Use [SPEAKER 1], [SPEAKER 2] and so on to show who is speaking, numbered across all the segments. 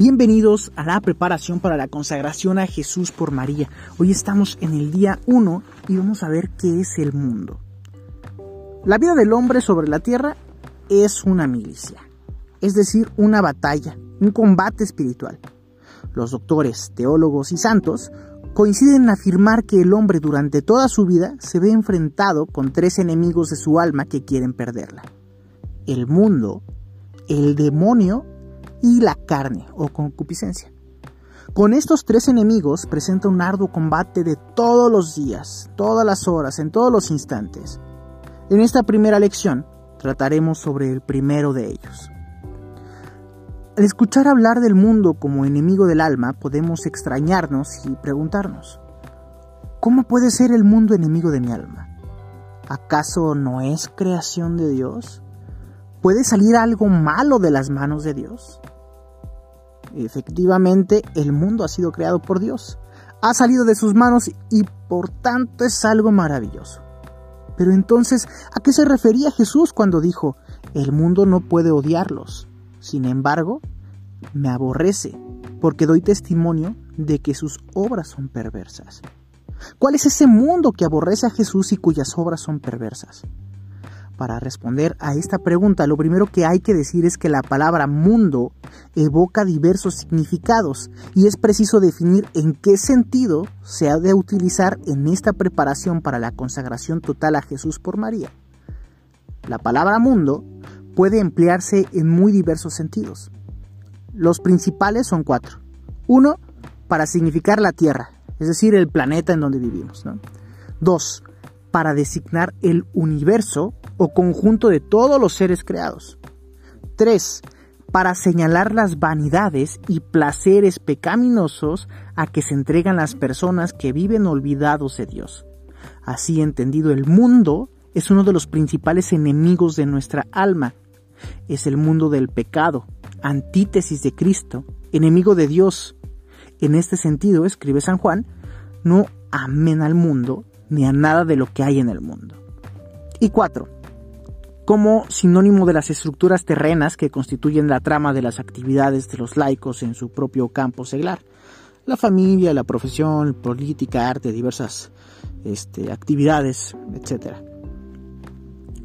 [SPEAKER 1] Bienvenidos a la preparación para la consagración a Jesús por María. Hoy estamos en el día 1 y vamos a ver qué es el mundo. La vida del hombre sobre la tierra es una milicia, es decir, una batalla, un combate espiritual. Los doctores, teólogos y santos coinciden en afirmar que el hombre durante toda su vida se ve enfrentado con tres enemigos de su alma que quieren perderla. El mundo, el demonio y la carne o concupiscencia. Con estos tres enemigos presenta un arduo combate de todos los días, todas las horas, en todos los instantes. En esta primera lección trataremos sobre el primero de ellos. Al escuchar hablar del mundo como enemigo del alma, podemos extrañarnos y preguntarnos, ¿cómo puede ser el mundo enemigo de mi alma? ¿Acaso no es creación de Dios? ¿Puede salir algo malo de las manos de Dios? Efectivamente, el mundo ha sido creado por Dios, ha salido de sus manos y por tanto es algo maravilloso. Pero entonces, ¿a qué se refería Jesús cuando dijo, el mundo no puede odiarlos? Sin embargo, me aborrece, porque doy testimonio de que sus obras son perversas. ¿Cuál es ese mundo que aborrece a Jesús y cuyas obras son perversas? Para responder a esta pregunta, lo primero que hay que decir es que la palabra mundo evoca diversos significados y es preciso definir en qué sentido se ha de utilizar en esta preparación para la consagración total a Jesús por María. La palabra mundo puede emplearse en muy diversos sentidos. Los principales son cuatro. Uno, para significar la Tierra, es decir, el planeta en donde vivimos. Dos, para designar el universo o conjunto de todos los seres creados. 3. Para señalar las vanidades y placeres pecaminosos a que se entregan las personas que viven olvidados de Dios. Así entendido, el mundo es uno de los principales enemigos de nuestra alma. Es el mundo del pecado, antítesis de Cristo, enemigo de Dios. En este sentido, escribe San Juan, no amen al mundo ni a nada de lo que hay en el mundo. Y cuatro, como sinónimo de las estructuras terrenas que constituyen la trama de las actividades de los laicos en su propio campo seglar. La familia, la profesión, política, arte, diversas este, actividades, etc.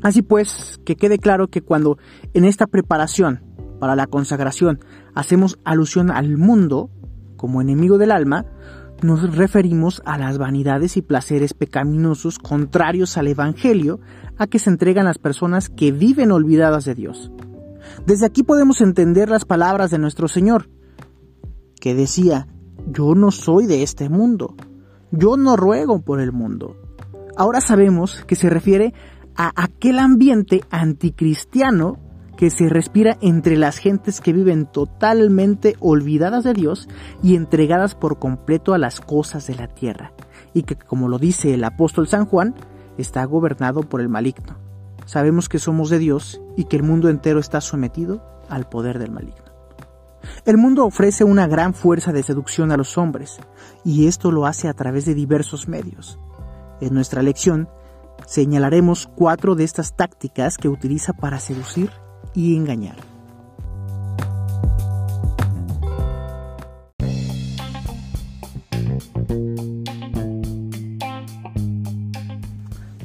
[SPEAKER 1] Así pues, que quede claro que cuando en esta preparación para la consagración hacemos alusión al mundo como enemigo del alma, nos referimos a las vanidades y placeres pecaminosos contrarios al Evangelio a que se entregan las personas que viven olvidadas de Dios. Desde aquí podemos entender las palabras de nuestro Señor, que decía, yo no soy de este mundo, yo no ruego por el mundo. Ahora sabemos que se refiere a aquel ambiente anticristiano que se respira entre las gentes que viven totalmente olvidadas de Dios y entregadas por completo a las cosas de la tierra, y que, como lo dice el apóstol San Juan, está gobernado por el maligno. Sabemos que somos de Dios y que el mundo entero está sometido al poder del maligno. El mundo ofrece una gran fuerza de seducción a los hombres, y esto lo hace a través de diversos medios. En nuestra lección señalaremos cuatro de estas tácticas que utiliza para seducir y engañar.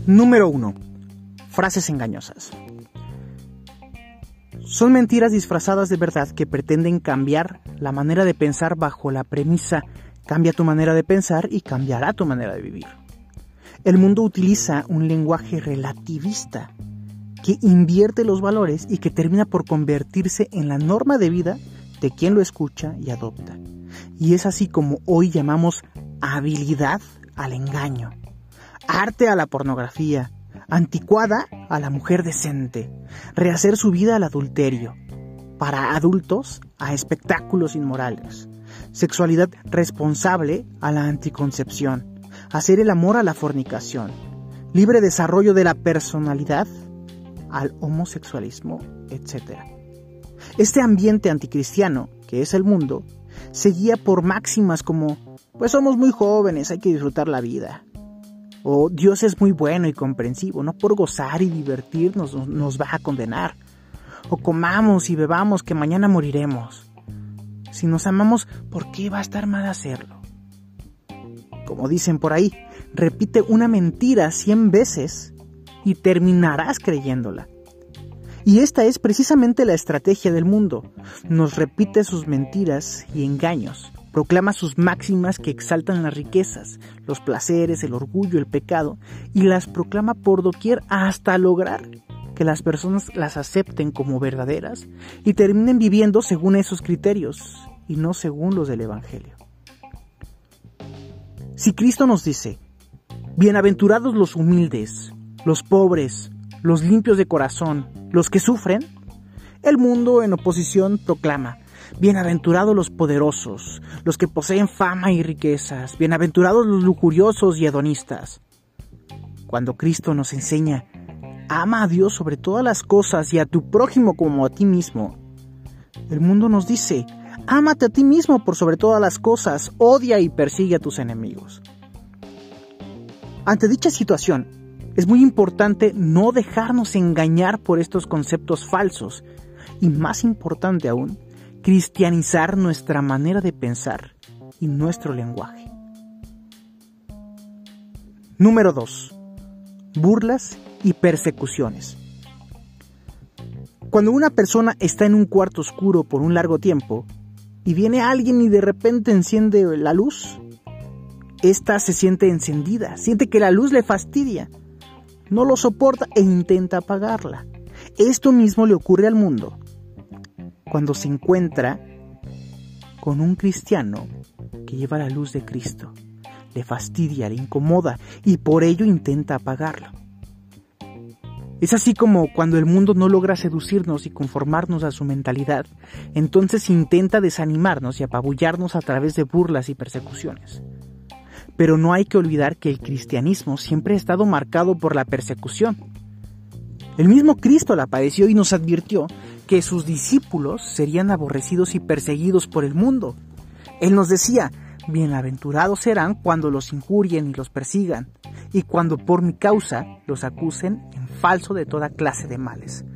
[SPEAKER 1] Número 1. Frases engañosas. Son mentiras disfrazadas de verdad que pretenden cambiar la manera de pensar bajo la premisa cambia tu manera de pensar y cambiará tu manera de vivir. El mundo utiliza un lenguaje relativista que invierte los valores y que termina por convertirse en la norma de vida de quien lo escucha y adopta. Y es así como hoy llamamos habilidad al engaño, arte a la pornografía, anticuada a la mujer decente, rehacer su vida al adulterio, para adultos a espectáculos inmorales, sexualidad responsable a la anticoncepción, hacer el amor a la fornicación, libre desarrollo de la personalidad al homosexualismo, etc. Este ambiente anticristiano, que es el mundo, seguía por máximas como, pues somos muy jóvenes, hay que disfrutar la vida. O Dios es muy bueno y comprensivo, no por gozar y divertirnos nos va a condenar. O comamos y bebamos que mañana moriremos. Si nos amamos, ¿por qué va a estar mal hacerlo? Como dicen por ahí, repite una mentira cien veces y terminarás creyéndola. Y esta es precisamente la estrategia del mundo. Nos repite sus mentiras y engaños, proclama sus máximas que exaltan las riquezas, los placeres, el orgullo, el pecado, y las proclama por doquier hasta lograr que las personas las acepten como verdaderas y terminen viviendo según esos criterios y no según los del Evangelio. Si Cristo nos dice, bienaventurados los humildes, los pobres, los limpios de corazón, los que sufren, el mundo en oposición proclama, bienaventurados los poderosos, los que poseen fama y riquezas, bienaventurados los lujuriosos y hedonistas. Cuando Cristo nos enseña, ama a Dios sobre todas las cosas y a tu prójimo como a ti mismo, el mundo nos dice, ámate a ti mismo por sobre todas las cosas, odia y persigue a tus enemigos. Ante dicha situación, es muy importante no dejarnos engañar por estos conceptos falsos y más importante aún, cristianizar nuestra manera de pensar y nuestro lenguaje. Número 2. Burlas y persecuciones. Cuando una persona está en un cuarto oscuro por un largo tiempo y viene alguien y de repente enciende la luz, ésta se siente encendida, siente que la luz le fastidia no lo soporta e intenta apagarla. Esto mismo le ocurre al mundo cuando se encuentra con un cristiano que lleva la luz de Cristo. Le fastidia, le incomoda y por ello intenta apagarlo. Es así como cuando el mundo no logra seducirnos y conformarnos a su mentalidad, entonces intenta desanimarnos y apabullarnos a través de burlas y persecuciones. Pero no hay que olvidar que el cristianismo siempre ha estado marcado por la persecución. El mismo Cristo la padeció y nos advirtió que sus discípulos serían aborrecidos y perseguidos por el mundo. Él nos decía, bienaventurados serán cuando los injurien y los persigan, y cuando por mi causa los acusen en falso de toda clase de males.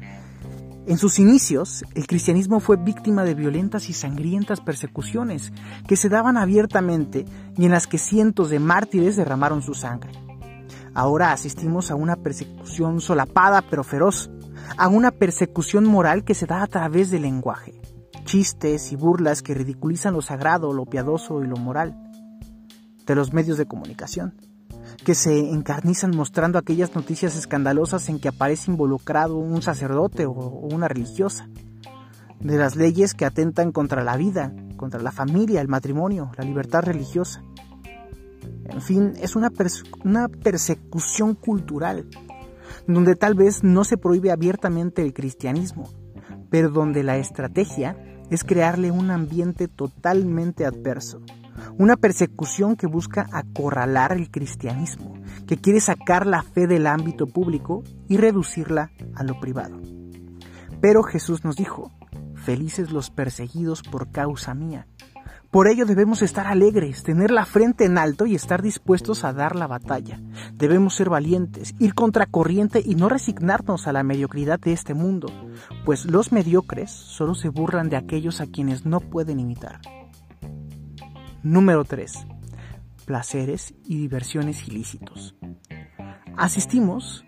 [SPEAKER 1] En sus inicios, el cristianismo fue víctima de violentas y sangrientas persecuciones que se daban abiertamente y en las que cientos de mártires derramaron su sangre. Ahora asistimos a una persecución solapada pero feroz, a una persecución moral que se da a través del lenguaje, chistes y burlas que ridiculizan lo sagrado, lo piadoso y lo moral de los medios de comunicación que se encarnizan mostrando aquellas noticias escandalosas en que aparece involucrado un sacerdote o una religiosa, de las leyes que atentan contra la vida, contra la familia, el matrimonio, la libertad religiosa. En fin, es una, una persecución cultural, donde tal vez no se prohíbe abiertamente el cristianismo, pero donde la estrategia es crearle un ambiente totalmente adverso una persecución que busca acorralar el cristianismo, que quiere sacar la fe del ámbito público y reducirla a lo privado. Pero Jesús nos dijo, felices los perseguidos por causa mía. Por ello debemos estar alegres, tener la frente en alto y estar dispuestos a dar la batalla. Debemos ser valientes, ir contra corriente y no resignarnos a la mediocridad de este mundo, pues los mediocres solo se burlan de aquellos a quienes no pueden imitar. Número 3. Placeres y diversiones ilícitos. Asistimos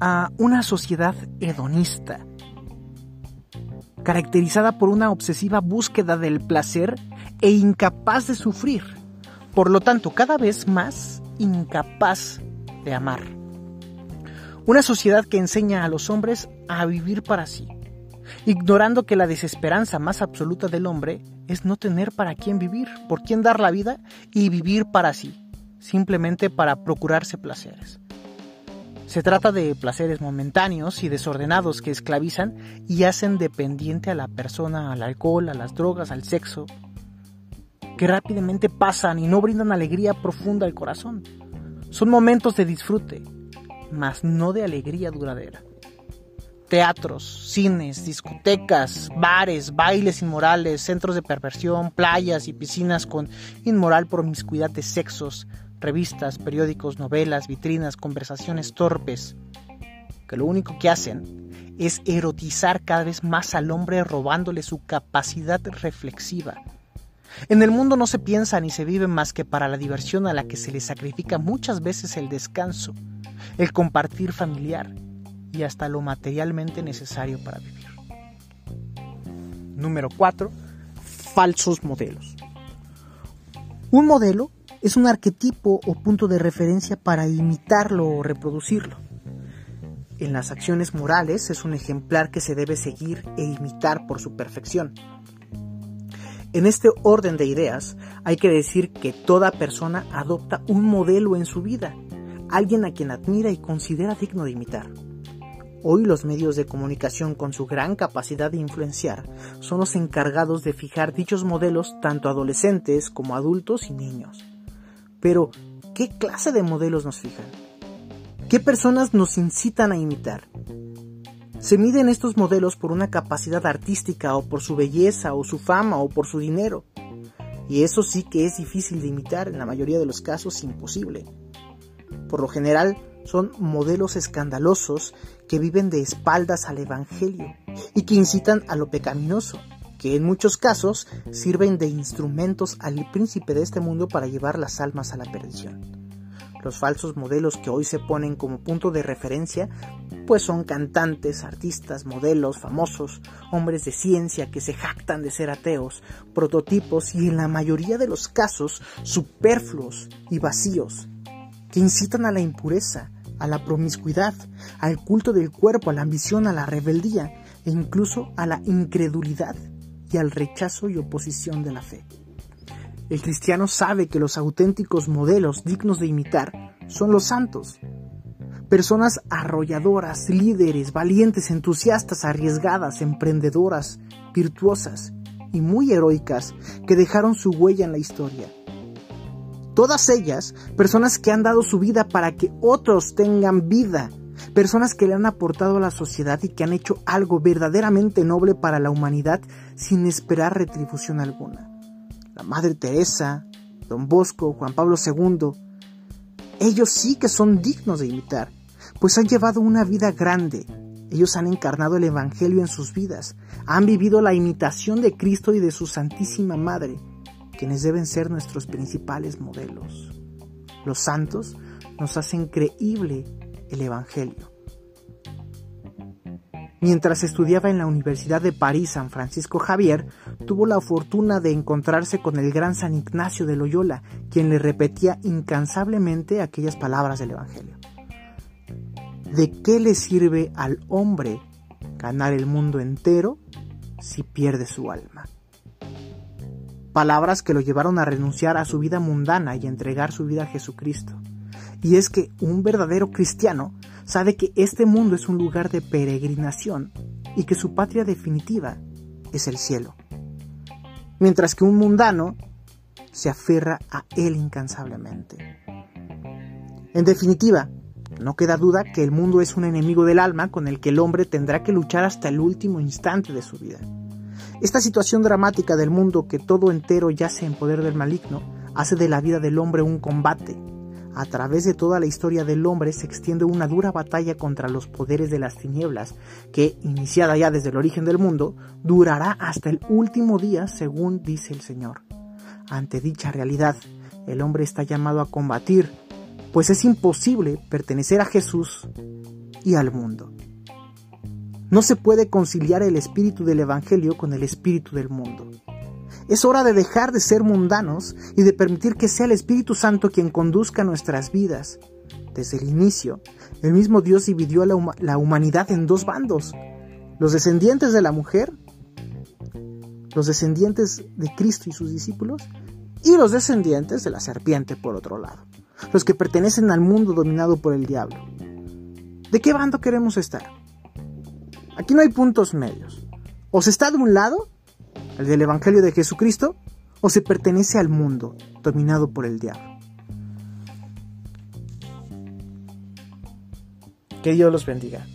[SPEAKER 1] a una sociedad hedonista, caracterizada por una obsesiva búsqueda del placer e incapaz de sufrir, por lo tanto cada vez más incapaz de amar. Una sociedad que enseña a los hombres a vivir para sí, ignorando que la desesperanza más absoluta del hombre es no tener para quién vivir, por quién dar la vida y vivir para sí, simplemente para procurarse placeres. Se trata de placeres momentáneos y desordenados que esclavizan y hacen dependiente a la persona al alcohol, a las drogas, al sexo, que rápidamente pasan y no brindan alegría profunda al corazón. Son momentos de disfrute, mas no de alegría duradera teatros, cines, discotecas, bares, bailes inmorales, centros de perversión, playas y piscinas con inmoral promiscuidad de sexos, revistas, periódicos, novelas, vitrinas, conversaciones torpes, que lo único que hacen es erotizar cada vez más al hombre robándole su capacidad reflexiva, En el mundo no se piensa ni se vive más que para la diversión a la que se le sacrifica muchas veces el descanso, el compartir familiar y hasta lo materialmente necesario para vivir. Número 4. Falsos modelos. Un modelo es un arquetipo o punto de referencia para imitarlo o reproducirlo. En las acciones morales es un ejemplar que se debe seguir e imitar por su perfección. En este orden de ideas hay que decir que toda persona adopta un modelo en su vida, alguien a quien admira y considera digno de imitar. Hoy los medios de comunicación con su gran capacidad de influenciar son los encargados de fijar dichos modelos tanto adolescentes como adultos y niños. Pero, ¿qué clase de modelos nos fijan? ¿Qué personas nos incitan a imitar? Se miden estos modelos por una capacidad artística o por su belleza o su fama o por su dinero. Y eso sí que es difícil de imitar, en la mayoría de los casos imposible. Por lo general son modelos escandalosos que viven de espaldas al Evangelio y que incitan a lo pecaminoso, que en muchos casos sirven de instrumentos al príncipe de este mundo para llevar las almas a la perdición. Los falsos modelos que hoy se ponen como punto de referencia, pues son cantantes, artistas, modelos, famosos, hombres de ciencia que se jactan de ser ateos, prototipos y en la mayoría de los casos superfluos y vacíos, que incitan a la impureza, a la promiscuidad, al culto del cuerpo, a la ambición, a la rebeldía e incluso a la incredulidad y al rechazo y oposición de la fe. El cristiano sabe que los auténticos modelos dignos de imitar son los santos. Personas arrolladoras, líderes, valientes, entusiastas, arriesgadas, emprendedoras, virtuosas y muy heroicas que dejaron su huella en la historia. Todas ellas, personas que han dado su vida para que otros tengan vida, personas que le han aportado a la sociedad y que han hecho algo verdaderamente noble para la humanidad sin esperar retribución alguna. Madre Teresa, Don Bosco, Juan Pablo II, ellos sí que son dignos de imitar, pues han llevado una vida grande. Ellos han encarnado el Evangelio en sus vidas, han vivido la imitación de Cristo y de su Santísima Madre, quienes deben ser nuestros principales modelos. Los santos nos hacen creíble el Evangelio. Mientras estudiaba en la Universidad de París San Francisco Javier, tuvo la fortuna de encontrarse con el gran San Ignacio de Loyola, quien le repetía incansablemente aquellas palabras del Evangelio. ¿De qué le sirve al hombre ganar el mundo entero si pierde su alma? Palabras que lo llevaron a renunciar a su vida mundana y entregar su vida a Jesucristo. Y es que un verdadero cristiano sabe que este mundo es un lugar de peregrinación y que su patria definitiva es el cielo. Mientras que un mundano se aferra a él incansablemente. En definitiva, no queda duda que el mundo es un enemigo del alma con el que el hombre tendrá que luchar hasta el último instante de su vida. Esta situación dramática del mundo que todo entero yace en poder del maligno hace de la vida del hombre un combate a través de toda la historia del hombre se extiende una dura batalla contra los poderes de las tinieblas, que, iniciada ya desde el origen del mundo, durará hasta el último día, según dice el Señor. Ante dicha realidad, el hombre está llamado a combatir, pues es imposible pertenecer a Jesús y al mundo. No se puede conciliar el espíritu del Evangelio con el espíritu del mundo. Es hora de dejar de ser mundanos y de permitir que sea el Espíritu Santo quien conduzca nuestras vidas. Desde el inicio, el mismo Dios dividió la, humanidad en dos bandos. Los descendientes de la mujer, los descendientes de Cristo y sus discípulos, y los descendientes de la serpiente por otro lado, los que pertenecen al mundo dominado por el diablo. ¿De qué bando queremos estar? Aquí no hay puntos medios. O se está de un lado el del Evangelio de Jesucristo, o se pertenece al mundo dominado por el diablo. Que Dios los bendiga.